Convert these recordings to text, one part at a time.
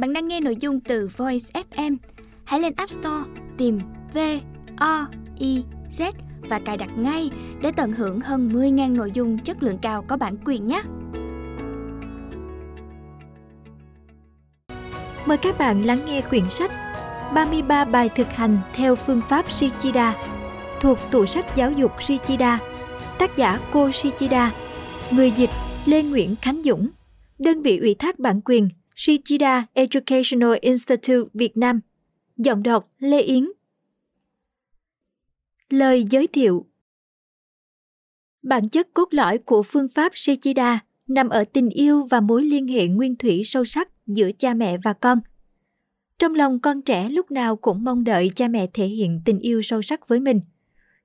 Bạn đang nghe nội dung từ Voice FM. Hãy lên App Store tìm V O I Z và cài đặt ngay để tận hưởng hơn 10.000 nội dung chất lượng cao có bản quyền nhé. Mời các bạn lắng nghe quyển sách 33 bài thực hành theo phương pháp Shichida thuộc tủ sách giáo dục Shichida, tác giả Cô Shichida, người dịch Lê Nguyễn Khánh Dũng, đơn vị ủy thác bản quyền Shichida Educational Institute Việt Nam, giọng đọc Lê Yến. Lời giới thiệu Bản chất cốt lõi của phương pháp Shichida nằm ở tình yêu và mối liên hệ nguyên thủy sâu sắc giữa cha mẹ và con. Trong lòng con trẻ lúc nào cũng mong đợi cha mẹ thể hiện tình yêu sâu sắc với mình.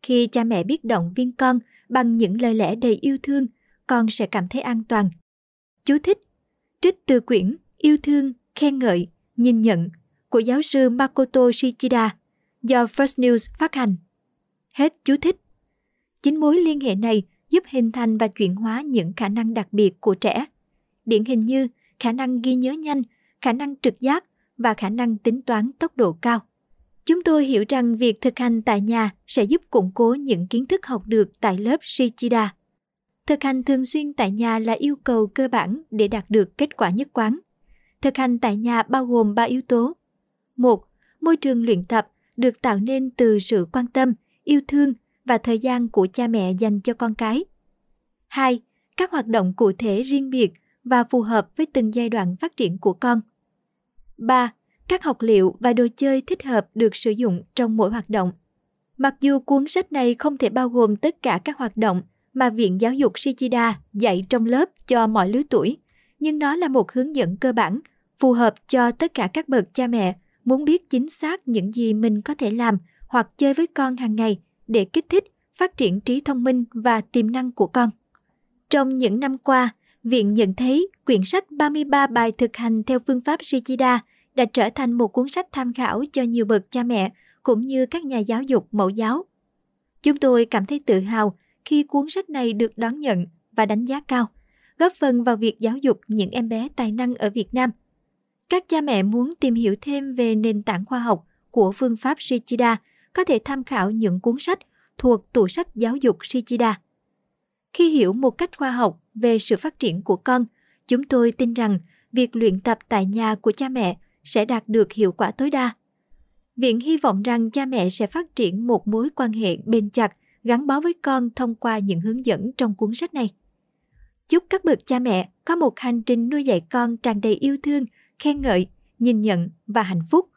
Khi cha mẹ biết động viên con bằng những lời lẽ đầy yêu thương, con sẽ cảm thấy an toàn. Chú thích Trích từ quyển Yêu thương, khen ngợi, nhìn nhận của giáo sư Makoto Shichida do First News phát hành. Hết chú thích. Chính mối liên hệ này giúp hình thành và chuyển hóa những khả năng đặc biệt của trẻ. Điển hình như khả năng ghi nhớ nhanh, khả năng trực giác và khả năng tính toán tốc độ cao. Chúng tôi hiểu rằng việc thực hành tại nhà sẽ giúp củng cố những kiến thức học được tại lớp Shichida. Thực hành thường xuyên tại nhà là yêu cầu cơ bản để đạt được kết quả nhất quán. Thực hành tại nhà bao gồm 3 yếu tố. một Môi trường luyện tập được tạo nên từ sự quan tâm, yêu thương và thời gian của cha mẹ dành cho con cái. 2. Các hoạt động cụ thể riêng biệt và phù hợp với từng giai đoạn phát triển của con. 3. Các học liệu và đồ chơi thích hợp được sử dụng trong mỗi hoạt động. Mặc dù cuốn sách này không thể bao gồm tất cả các hoạt động mà Viện Giáo dục Shichida dạy trong lớp cho mọi lứa tuổi, nhưng nó là một hướng dẫn cơ bản, phù hợp cho tất cả các bậc cha mẹ muốn biết chính xác những gì mình có thể làm hoặc chơi với con hàng ngày để kích thích, phát triển trí thông minh và tiềm năng của con. Trong những năm qua, Viện nhận thấy quyển sách 33 bài thực hành theo phương pháp Shichida đã trở thành một cuốn sách tham khảo cho nhiều bậc cha mẹ cũng như các nhà giáo dục mẫu giáo. Chúng tôi cảm thấy tự hào khi cuốn sách này được đón nhận và đánh giá cao, góp phần vào việc giáo dục những em bé tài năng ở Việt Nam. Các cha mẹ muốn tìm hiểu thêm về nền tảng khoa học của phương pháp Shichida có thể tham khảo những cuốn sách thuộc tủ sách giáo dục Shichida. Khi hiểu một cách khoa học về sự phát triển của con, chúng tôi tin rằng việc luyện tập tại nhà của cha mẹ sẽ đạt được hiệu quả tối đa. Viện hy vọng rằng cha mẹ sẽ phát triển một mối quan hệ bền chặt gắn bó với con thông qua những hướng dẫn trong cuốn sách này. Chúc các bậc cha mẹ có một hành trình nuôi dạy con tràn đầy yêu thương, khen ngợi, nhìn nhận và hạnh phúc.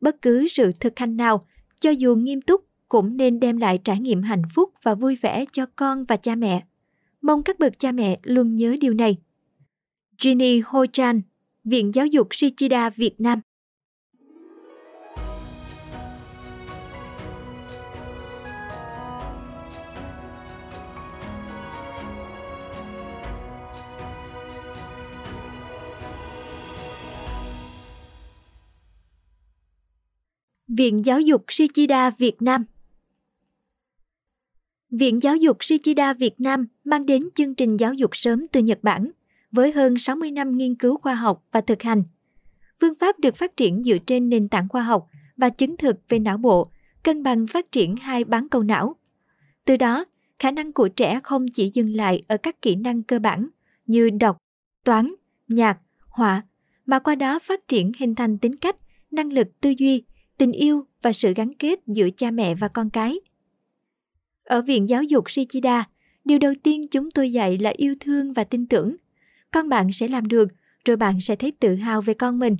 Bất cứ sự thực hành nào, cho dù nghiêm túc, cũng nên đem lại trải nghiệm hạnh phúc và vui vẻ cho con và cha mẹ. Mong các bậc cha mẹ luôn nhớ điều này. Ginny Ho Chan, Viện Giáo dục Shichida Việt Nam Viện Giáo dục Shichida Việt Nam Viện Giáo dục Shichida Việt Nam mang đến chương trình giáo dục sớm từ Nhật Bản với hơn 60 năm nghiên cứu khoa học và thực hành. Phương pháp được phát triển dựa trên nền tảng khoa học và chứng thực về não bộ, cân bằng phát triển hai bán cầu não. Từ đó, khả năng của trẻ không chỉ dừng lại ở các kỹ năng cơ bản như đọc, toán, nhạc, họa, mà qua đó phát triển hình thành tính cách, năng lực tư duy, tình yêu và sự gắn kết giữa cha mẹ và con cái. Ở Viện Giáo dục Shichida, điều đầu tiên chúng tôi dạy là yêu thương và tin tưởng. Con bạn sẽ làm được, rồi bạn sẽ thấy tự hào về con mình.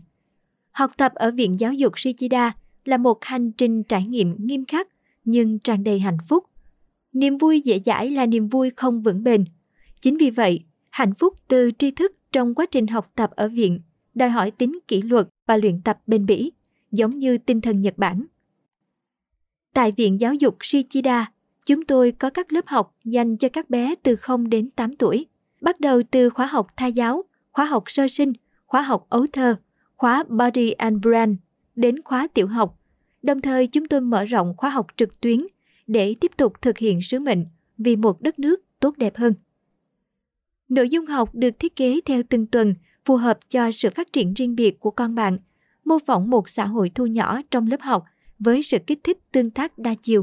Học tập ở Viện Giáo dục Shichida là một hành trình trải nghiệm nghiêm khắc nhưng tràn đầy hạnh phúc. Niềm vui dễ dãi là niềm vui không vững bền. Chính vì vậy, hạnh phúc từ tri thức trong quá trình học tập ở viện đòi hỏi tính kỷ luật và luyện tập bền bỉ giống như tinh thần Nhật Bản. Tại Viện Giáo dục Shichida, chúng tôi có các lớp học dành cho các bé từ 0 đến 8 tuổi, bắt đầu từ khóa học thai giáo, khóa học sơ sinh, khóa học ấu thơ, khóa Body and Brand đến khóa tiểu học. Đồng thời chúng tôi mở rộng khóa học trực tuyến để tiếp tục thực hiện sứ mệnh vì một đất nước tốt đẹp hơn. Nội dung học được thiết kế theo từng tuần phù hợp cho sự phát triển riêng biệt của con bạn, mô phỏng một xã hội thu nhỏ trong lớp học với sự kích thích tương tác đa chiều.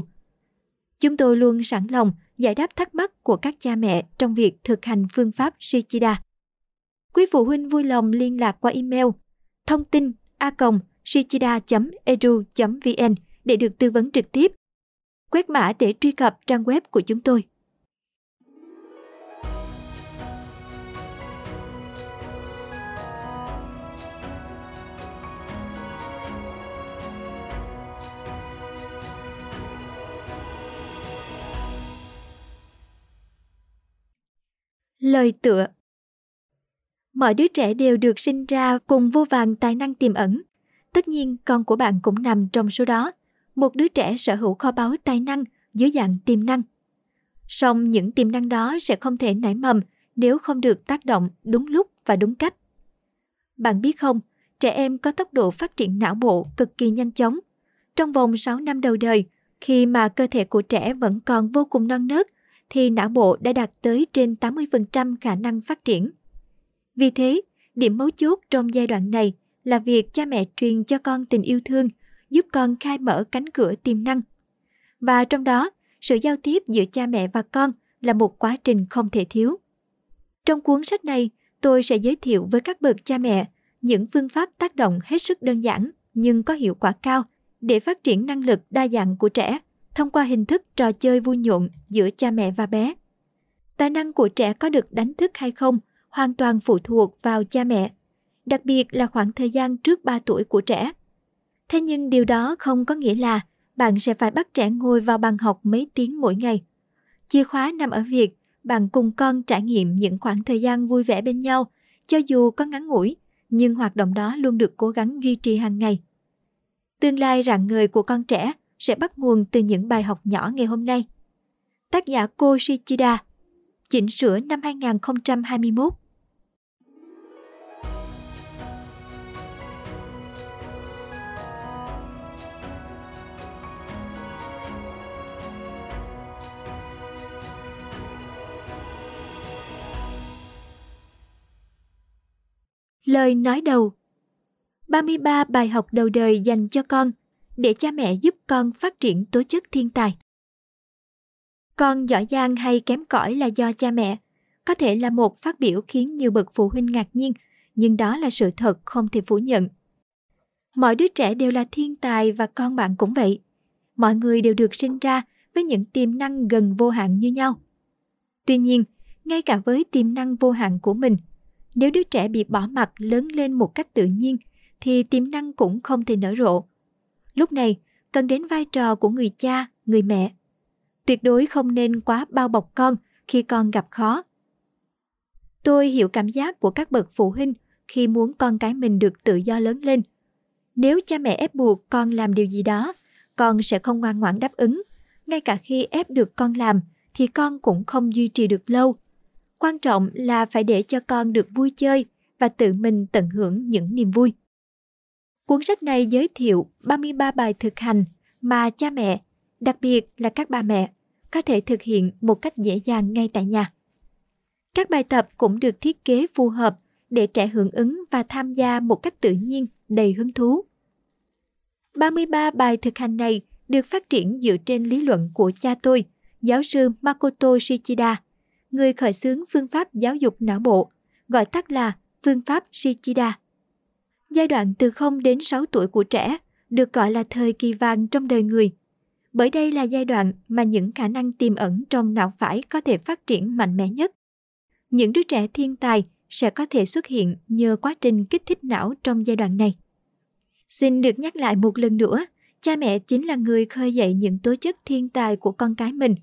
Chúng tôi luôn sẵn lòng giải đáp thắc mắc của các cha mẹ trong việc thực hành phương pháp Shichida. Quý phụ huynh vui lòng liên lạc qua email thông tin a shichida.edu.vn để được tư vấn trực tiếp. Quét mã để truy cập trang web của chúng tôi. Lời tựa Mọi đứa trẻ đều được sinh ra cùng vô vàng tài năng tiềm ẩn. Tất nhiên, con của bạn cũng nằm trong số đó. Một đứa trẻ sở hữu kho báu tài năng dưới dạng tiềm năng. Song những tiềm năng đó sẽ không thể nảy mầm nếu không được tác động đúng lúc và đúng cách. Bạn biết không, trẻ em có tốc độ phát triển não bộ cực kỳ nhanh chóng. Trong vòng 6 năm đầu đời, khi mà cơ thể của trẻ vẫn còn vô cùng non nớt, thì não bộ đã đạt tới trên 80% khả năng phát triển. Vì thế, điểm mấu chốt trong giai đoạn này là việc cha mẹ truyền cho con tình yêu thương, giúp con khai mở cánh cửa tiềm năng. Và trong đó, sự giao tiếp giữa cha mẹ và con là một quá trình không thể thiếu. Trong cuốn sách này, tôi sẽ giới thiệu với các bậc cha mẹ những phương pháp tác động hết sức đơn giản nhưng có hiệu quả cao để phát triển năng lực đa dạng của trẻ thông qua hình thức trò chơi vui nhộn giữa cha mẹ và bé. Tài năng của trẻ có được đánh thức hay không hoàn toàn phụ thuộc vào cha mẹ, đặc biệt là khoảng thời gian trước 3 tuổi của trẻ. Thế nhưng điều đó không có nghĩa là bạn sẽ phải bắt trẻ ngồi vào bàn học mấy tiếng mỗi ngày. Chìa khóa nằm ở việc bạn cùng con trải nghiệm những khoảng thời gian vui vẻ bên nhau, cho dù có ngắn ngủi, nhưng hoạt động đó luôn được cố gắng duy trì hàng ngày. Tương lai rạng ngời của con trẻ sẽ bắt nguồn từ những bài học nhỏ ngày hôm nay. Tác giả Ko Shichida Chỉnh sửa năm 2021 Lời nói đầu. 33 bài học đầu đời dành cho con để cha mẹ giúp con phát triển tố chất thiên tài. Con giỏi giang hay kém cỏi là do cha mẹ, có thể là một phát biểu khiến nhiều bậc phụ huynh ngạc nhiên, nhưng đó là sự thật không thể phủ nhận. Mọi đứa trẻ đều là thiên tài và con bạn cũng vậy. Mọi người đều được sinh ra với những tiềm năng gần vô hạn như nhau. Tuy nhiên, ngay cả với tiềm năng vô hạn của mình, nếu đứa trẻ bị bỏ mặt lớn lên một cách tự nhiên thì tiềm năng cũng không thể nở rộ. Lúc này, cần đến vai trò của người cha, người mẹ. Tuyệt đối không nên quá bao bọc con khi con gặp khó. Tôi hiểu cảm giác của các bậc phụ huynh khi muốn con cái mình được tự do lớn lên. Nếu cha mẹ ép buộc con làm điều gì đó, con sẽ không ngoan ngoãn đáp ứng. Ngay cả khi ép được con làm, thì con cũng không duy trì được lâu. Quan trọng là phải để cho con được vui chơi và tự mình tận hưởng những niềm vui. Cuốn sách này giới thiệu 33 bài thực hành mà cha mẹ, đặc biệt là các bà mẹ, có thể thực hiện một cách dễ dàng ngay tại nhà. Các bài tập cũng được thiết kế phù hợp để trẻ hưởng ứng và tham gia một cách tự nhiên, đầy hứng thú. 33 bài thực hành này được phát triển dựa trên lý luận của cha tôi, giáo sư Makoto Shichida, người khởi xướng phương pháp giáo dục não bộ, gọi tắt là phương pháp Shichida. Giai đoạn từ 0 đến 6 tuổi của trẻ được gọi là thời kỳ vàng trong đời người. Bởi đây là giai đoạn mà những khả năng tiềm ẩn trong não phải có thể phát triển mạnh mẽ nhất. Những đứa trẻ thiên tài sẽ có thể xuất hiện nhờ quá trình kích thích não trong giai đoạn này. Xin được nhắc lại một lần nữa, cha mẹ chính là người khơi dậy những tố chất thiên tài của con cái mình.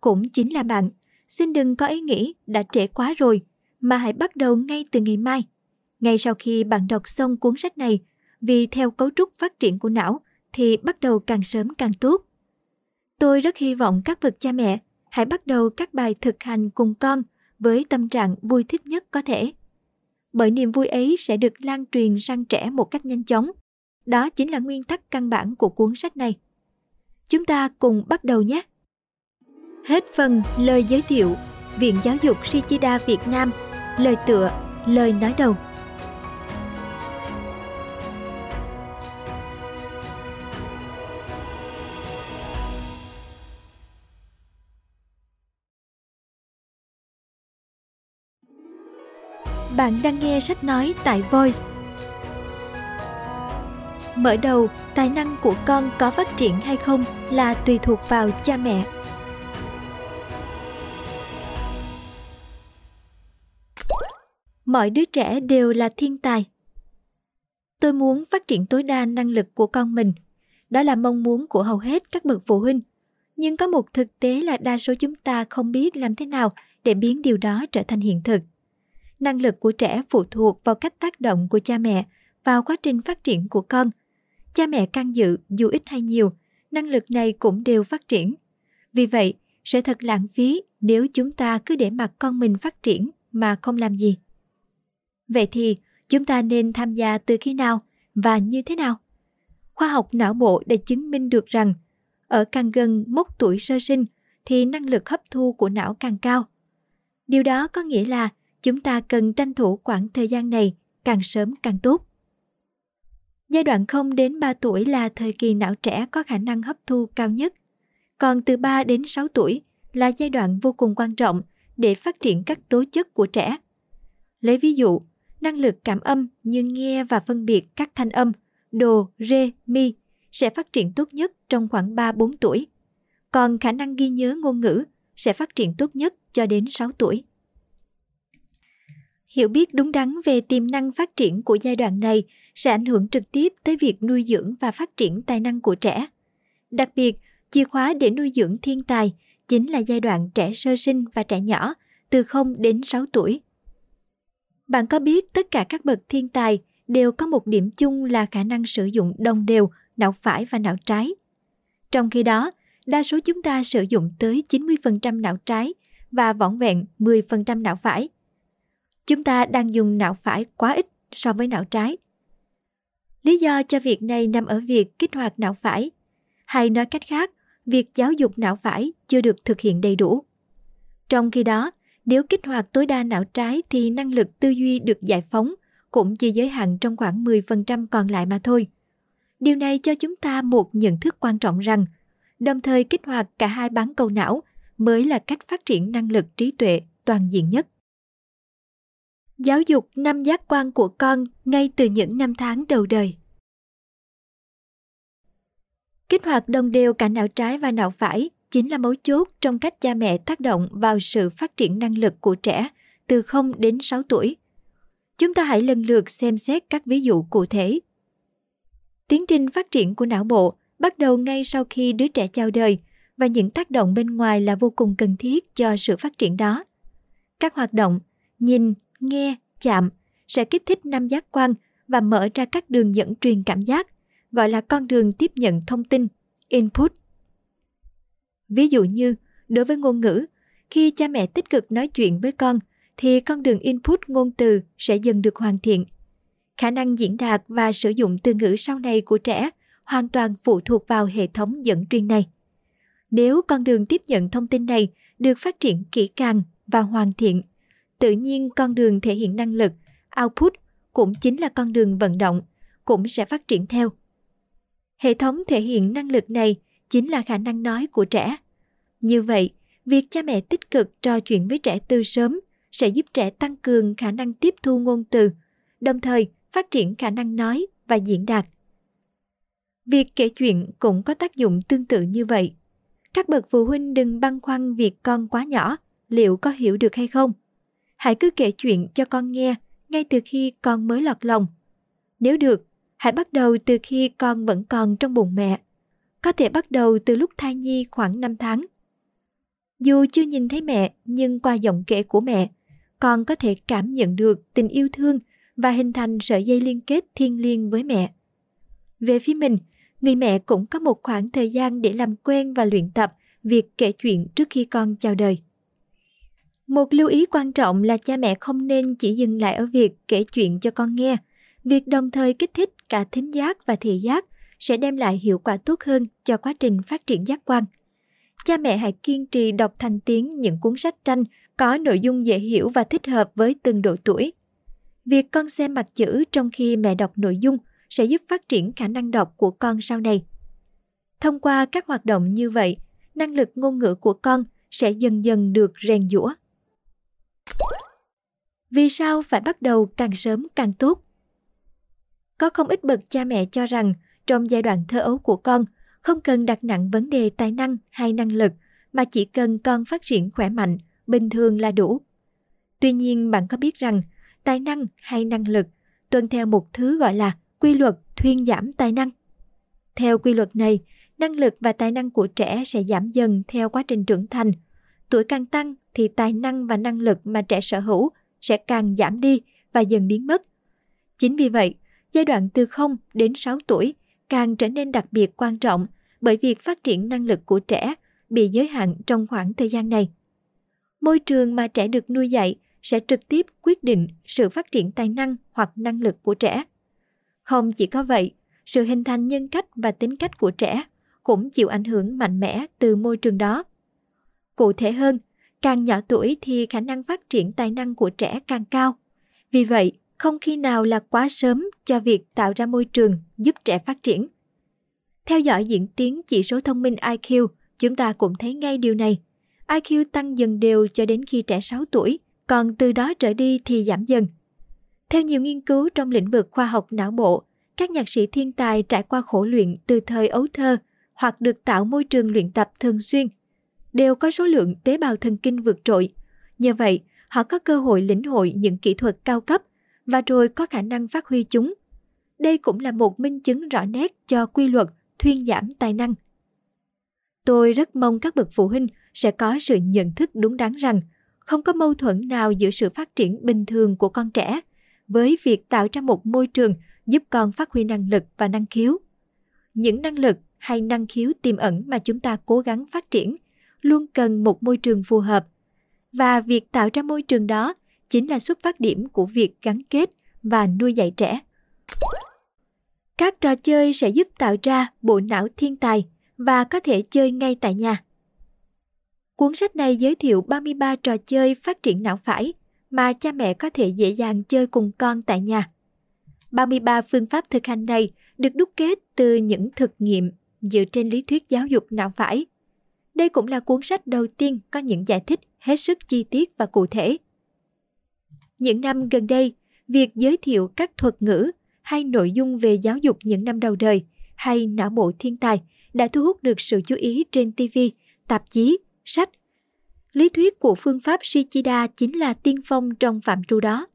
Cũng chính là bạn. Xin đừng có ý nghĩ đã trễ quá rồi, mà hãy bắt đầu ngay từ ngày mai ngay sau khi bạn đọc xong cuốn sách này, vì theo cấu trúc phát triển của não thì bắt đầu càng sớm càng tốt. Tôi rất hy vọng các bậc cha mẹ hãy bắt đầu các bài thực hành cùng con với tâm trạng vui thích nhất có thể. Bởi niềm vui ấy sẽ được lan truyền sang trẻ một cách nhanh chóng. Đó chính là nguyên tắc căn bản của cuốn sách này. Chúng ta cùng bắt đầu nhé! Hết phần lời giới thiệu Viện Giáo dục Shichida Việt Nam Lời tựa Lời nói đầu Bạn đang nghe sách nói tại Voice. Mở đầu, tài năng của con có phát triển hay không là tùy thuộc vào cha mẹ. Mọi đứa trẻ đều là thiên tài. Tôi muốn phát triển tối đa năng lực của con mình. Đó là mong muốn của hầu hết các bậc phụ huynh. Nhưng có một thực tế là đa số chúng ta không biết làm thế nào để biến điều đó trở thành hiện thực năng lực của trẻ phụ thuộc vào cách tác động của cha mẹ vào quá trình phát triển của con. Cha mẹ can dự dù ít hay nhiều, năng lực này cũng đều phát triển. Vì vậy, sẽ thật lãng phí nếu chúng ta cứ để mặc con mình phát triển mà không làm gì. Vậy thì chúng ta nên tham gia từ khi nào và như thế nào? Khoa học não bộ đã chứng minh được rằng, ở càng gần mốc tuổi sơ sinh thì năng lực hấp thu của não càng cao. Điều đó có nghĩa là chúng ta cần tranh thủ khoảng thời gian này càng sớm càng tốt. Giai đoạn 0 đến 3 tuổi là thời kỳ não trẻ có khả năng hấp thu cao nhất. Còn từ 3 đến 6 tuổi là giai đoạn vô cùng quan trọng để phát triển các tố chất của trẻ. Lấy ví dụ, năng lực cảm âm như nghe và phân biệt các thanh âm đồ, rê, mi sẽ phát triển tốt nhất trong khoảng 3-4 tuổi. Còn khả năng ghi nhớ ngôn ngữ sẽ phát triển tốt nhất cho đến 6 tuổi. Hiểu biết đúng đắn về tiềm năng phát triển của giai đoạn này sẽ ảnh hưởng trực tiếp tới việc nuôi dưỡng và phát triển tài năng của trẻ. Đặc biệt, chìa khóa để nuôi dưỡng thiên tài chính là giai đoạn trẻ sơ sinh và trẻ nhỏ từ 0 đến 6 tuổi. Bạn có biết tất cả các bậc thiên tài đều có một điểm chung là khả năng sử dụng đồng đều não phải và não trái. Trong khi đó, đa số chúng ta sử dụng tới 90% não trái và vỏn vẹn 10% não phải. Chúng ta đang dùng não phải quá ít so với não trái. Lý do cho việc này nằm ở việc kích hoạt não phải, hay nói cách khác, việc giáo dục não phải chưa được thực hiện đầy đủ. Trong khi đó, nếu kích hoạt tối đa não trái thì năng lực tư duy được giải phóng cũng chỉ giới hạn trong khoảng 10% còn lại mà thôi. Điều này cho chúng ta một nhận thức quan trọng rằng, đồng thời kích hoạt cả hai bán cầu não mới là cách phát triển năng lực trí tuệ toàn diện nhất. Giáo dục năm giác quan của con ngay từ những năm tháng đầu đời. Kích hoạt đồng đều cả não trái và não phải chính là mấu chốt trong cách cha mẹ tác động vào sự phát triển năng lực của trẻ từ 0 đến 6 tuổi. Chúng ta hãy lần lượt xem xét các ví dụ cụ thể. Tiến trình phát triển của não bộ bắt đầu ngay sau khi đứa trẻ chào đời và những tác động bên ngoài là vô cùng cần thiết cho sự phát triển đó. Các hoạt động nhìn, nghe, chạm sẽ kích thích năm giác quan và mở ra các đường dẫn truyền cảm giác, gọi là con đường tiếp nhận thông tin, input. Ví dụ như, đối với ngôn ngữ, khi cha mẹ tích cực nói chuyện với con, thì con đường input ngôn từ sẽ dần được hoàn thiện. Khả năng diễn đạt và sử dụng từ ngữ sau này của trẻ hoàn toàn phụ thuộc vào hệ thống dẫn truyền này. Nếu con đường tiếp nhận thông tin này được phát triển kỹ càng và hoàn thiện tự nhiên con đường thể hiện năng lực, output cũng chính là con đường vận động, cũng sẽ phát triển theo. Hệ thống thể hiện năng lực này chính là khả năng nói của trẻ. Như vậy, việc cha mẹ tích cực trò chuyện với trẻ từ sớm sẽ giúp trẻ tăng cường khả năng tiếp thu ngôn từ, đồng thời phát triển khả năng nói và diễn đạt. Việc kể chuyện cũng có tác dụng tương tự như vậy. Các bậc phụ huynh đừng băn khoăn việc con quá nhỏ, liệu có hiểu được hay không – hãy cứ kể chuyện cho con nghe ngay từ khi con mới lọt lòng. Nếu được, hãy bắt đầu từ khi con vẫn còn trong bụng mẹ. Có thể bắt đầu từ lúc thai nhi khoảng 5 tháng. Dù chưa nhìn thấy mẹ, nhưng qua giọng kể của mẹ, con có thể cảm nhận được tình yêu thương và hình thành sợi dây liên kết thiêng liêng với mẹ. Về phía mình, người mẹ cũng có một khoảng thời gian để làm quen và luyện tập việc kể chuyện trước khi con chào đời. Một lưu ý quan trọng là cha mẹ không nên chỉ dừng lại ở việc kể chuyện cho con nghe. Việc đồng thời kích thích cả thính giác và thị giác sẽ đem lại hiệu quả tốt hơn cho quá trình phát triển giác quan. Cha mẹ hãy kiên trì đọc thành tiếng những cuốn sách tranh có nội dung dễ hiểu và thích hợp với từng độ tuổi. Việc con xem mặt chữ trong khi mẹ đọc nội dung sẽ giúp phát triển khả năng đọc của con sau này. Thông qua các hoạt động như vậy, năng lực ngôn ngữ của con sẽ dần dần được rèn giũa. Vì sao phải bắt đầu càng sớm càng tốt? Có không ít bậc cha mẹ cho rằng trong giai đoạn thơ ấu của con không cần đặt nặng vấn đề tài năng hay năng lực mà chỉ cần con phát triển khỏe mạnh, bình thường là đủ. Tuy nhiên bạn có biết rằng tài năng hay năng lực tuân theo một thứ gọi là quy luật thuyên giảm tài năng. Theo quy luật này, năng lực và tài năng của trẻ sẽ giảm dần theo quá trình trưởng thành. Tuổi càng tăng thì tài năng và năng lực mà trẻ sở hữu sẽ càng giảm đi và dần biến mất. Chính vì vậy, giai đoạn từ 0 đến 6 tuổi càng trở nên đặc biệt quan trọng bởi việc phát triển năng lực của trẻ bị giới hạn trong khoảng thời gian này. Môi trường mà trẻ được nuôi dạy sẽ trực tiếp quyết định sự phát triển tài năng hoặc năng lực của trẻ. Không chỉ có vậy, sự hình thành nhân cách và tính cách của trẻ cũng chịu ảnh hưởng mạnh mẽ từ môi trường đó. Cụ thể hơn, càng nhỏ tuổi thì khả năng phát triển tài năng của trẻ càng cao. Vì vậy, không khi nào là quá sớm cho việc tạo ra môi trường giúp trẻ phát triển. Theo dõi diễn tiến chỉ số thông minh IQ, chúng ta cũng thấy ngay điều này. IQ tăng dần đều cho đến khi trẻ 6 tuổi, còn từ đó trở đi thì giảm dần. Theo nhiều nghiên cứu trong lĩnh vực khoa học não bộ, các nhạc sĩ thiên tài trải qua khổ luyện từ thời ấu thơ hoặc được tạo môi trường luyện tập thường xuyên đều có số lượng tế bào thần kinh vượt trội. Nhờ vậy, họ có cơ hội lĩnh hội những kỹ thuật cao cấp và rồi có khả năng phát huy chúng. Đây cũng là một minh chứng rõ nét cho quy luật thuyên giảm tài năng. Tôi rất mong các bậc phụ huynh sẽ có sự nhận thức đúng đắn rằng không có mâu thuẫn nào giữa sự phát triển bình thường của con trẻ với việc tạo ra một môi trường giúp con phát huy năng lực và năng khiếu. Những năng lực hay năng khiếu tiềm ẩn mà chúng ta cố gắng phát triển luôn cần một môi trường phù hợp. Và việc tạo ra môi trường đó chính là xuất phát điểm của việc gắn kết và nuôi dạy trẻ. Các trò chơi sẽ giúp tạo ra bộ não thiên tài và có thể chơi ngay tại nhà. Cuốn sách này giới thiệu 33 trò chơi phát triển não phải mà cha mẹ có thể dễ dàng chơi cùng con tại nhà. 33 phương pháp thực hành này được đúc kết từ những thực nghiệm dựa trên lý thuyết giáo dục não phải. Đây cũng là cuốn sách đầu tiên có những giải thích hết sức chi tiết và cụ thể. Những năm gần đây, việc giới thiệu các thuật ngữ hay nội dung về giáo dục những năm đầu đời hay não bộ thiên tài đã thu hút được sự chú ý trên TV, tạp chí, sách. Lý thuyết của phương pháp Shichida chính là tiên phong trong phạm trù đó.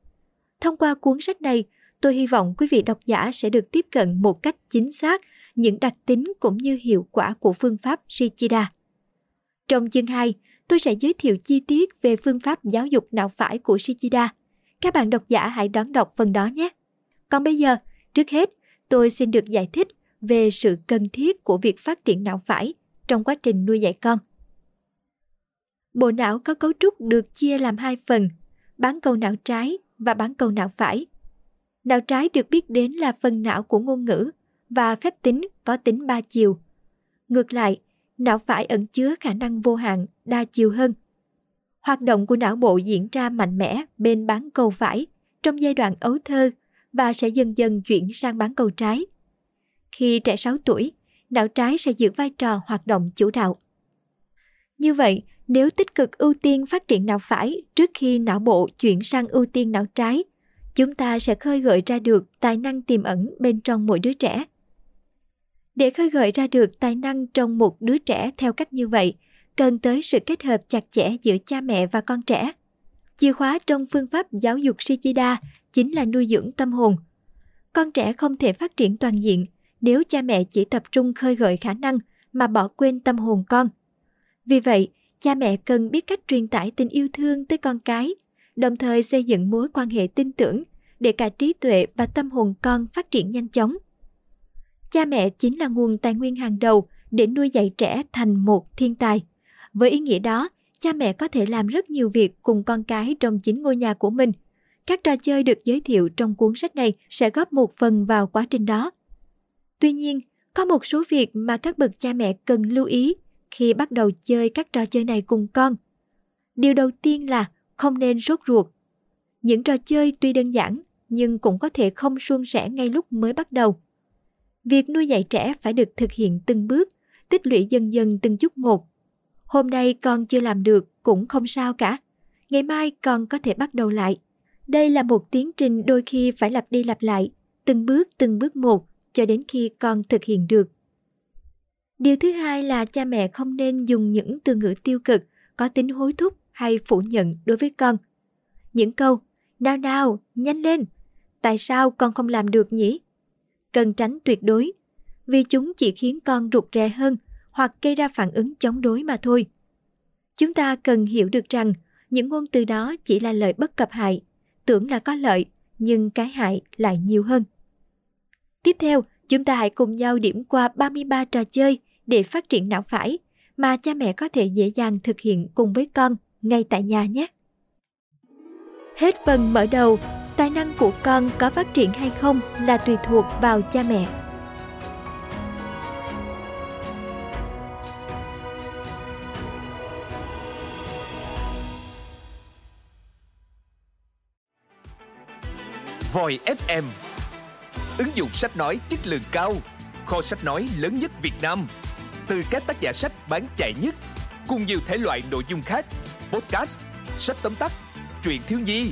Thông qua cuốn sách này, tôi hy vọng quý vị độc giả sẽ được tiếp cận một cách chính xác những đặc tính cũng như hiệu quả của phương pháp Shichida. Trong chương 2, tôi sẽ giới thiệu chi tiết về phương pháp giáo dục não phải của Shichida. Các bạn độc giả hãy đón đọc phần đó nhé. Còn bây giờ, trước hết, tôi xin được giải thích về sự cần thiết của việc phát triển não phải trong quá trình nuôi dạy con. Bộ não có cấu trúc được chia làm hai phần, bán cầu não trái và bán cầu não phải. Não trái được biết đến là phần não của ngôn ngữ và phép tính có tính ba chiều. Ngược lại, não phải ẩn chứa khả năng vô hạn, đa chiều hơn. Hoạt động của não bộ diễn ra mạnh mẽ bên bán cầu phải trong giai đoạn ấu thơ và sẽ dần dần chuyển sang bán cầu trái. Khi trẻ 6 tuổi, não trái sẽ giữ vai trò hoạt động chủ đạo. Như vậy, nếu tích cực ưu tiên phát triển não phải trước khi não bộ chuyển sang ưu tiên não trái, chúng ta sẽ khơi gợi ra được tài năng tiềm ẩn bên trong mỗi đứa trẻ. Để khơi gợi ra được tài năng trong một đứa trẻ theo cách như vậy, cần tới sự kết hợp chặt chẽ giữa cha mẹ và con trẻ. Chìa khóa trong phương pháp giáo dục Shichida chính là nuôi dưỡng tâm hồn. Con trẻ không thể phát triển toàn diện nếu cha mẹ chỉ tập trung khơi gợi khả năng mà bỏ quên tâm hồn con. Vì vậy, cha mẹ cần biết cách truyền tải tình yêu thương tới con cái, đồng thời xây dựng mối quan hệ tin tưởng để cả trí tuệ và tâm hồn con phát triển nhanh chóng. Cha mẹ chính là nguồn tài nguyên hàng đầu để nuôi dạy trẻ thành một thiên tài. Với ý nghĩa đó, cha mẹ có thể làm rất nhiều việc cùng con cái trong chính ngôi nhà của mình. Các trò chơi được giới thiệu trong cuốn sách này sẽ góp một phần vào quá trình đó. Tuy nhiên, có một số việc mà các bậc cha mẹ cần lưu ý khi bắt đầu chơi các trò chơi này cùng con. Điều đầu tiên là không nên sốt ruột. Những trò chơi tuy đơn giản nhưng cũng có thể không suôn sẻ ngay lúc mới bắt đầu. Việc nuôi dạy trẻ phải được thực hiện từng bước, tích lũy dần dần từng chút một. Hôm nay con chưa làm được cũng không sao cả. Ngày mai con có thể bắt đầu lại. Đây là một tiến trình đôi khi phải lặp đi lặp lại, từng bước từng bước một cho đến khi con thực hiện được. Điều thứ hai là cha mẹ không nên dùng những từ ngữ tiêu cực, có tính hối thúc hay phủ nhận đối với con. Những câu, nào nào, nhanh lên, tại sao con không làm được nhỉ? Cần tránh tuyệt đối, vì chúng chỉ khiến con rụt rè hơn hoặc gây ra phản ứng chống đối mà thôi. Chúng ta cần hiểu được rằng những ngôn từ đó chỉ là lời bất cập hại, tưởng là có lợi, nhưng cái hại lại nhiều hơn. Tiếp theo, chúng ta hãy cùng nhau điểm qua 33 trò chơi để phát triển não phải mà cha mẹ có thể dễ dàng thực hiện cùng với con ngay tại nhà nhé. Hết phần mở đầu, tài năng của con có phát triển hay không là tùy thuộc vào cha mẹ. Voi FM Ứng dụng sách nói chất lượng cao Kho sách nói lớn nhất Việt Nam. Từ các tác giả sách bán chạy nhất Cùng nhiều thể loại nội dung khác Podcast, sách tóm tắt, truyện thiếu nhi,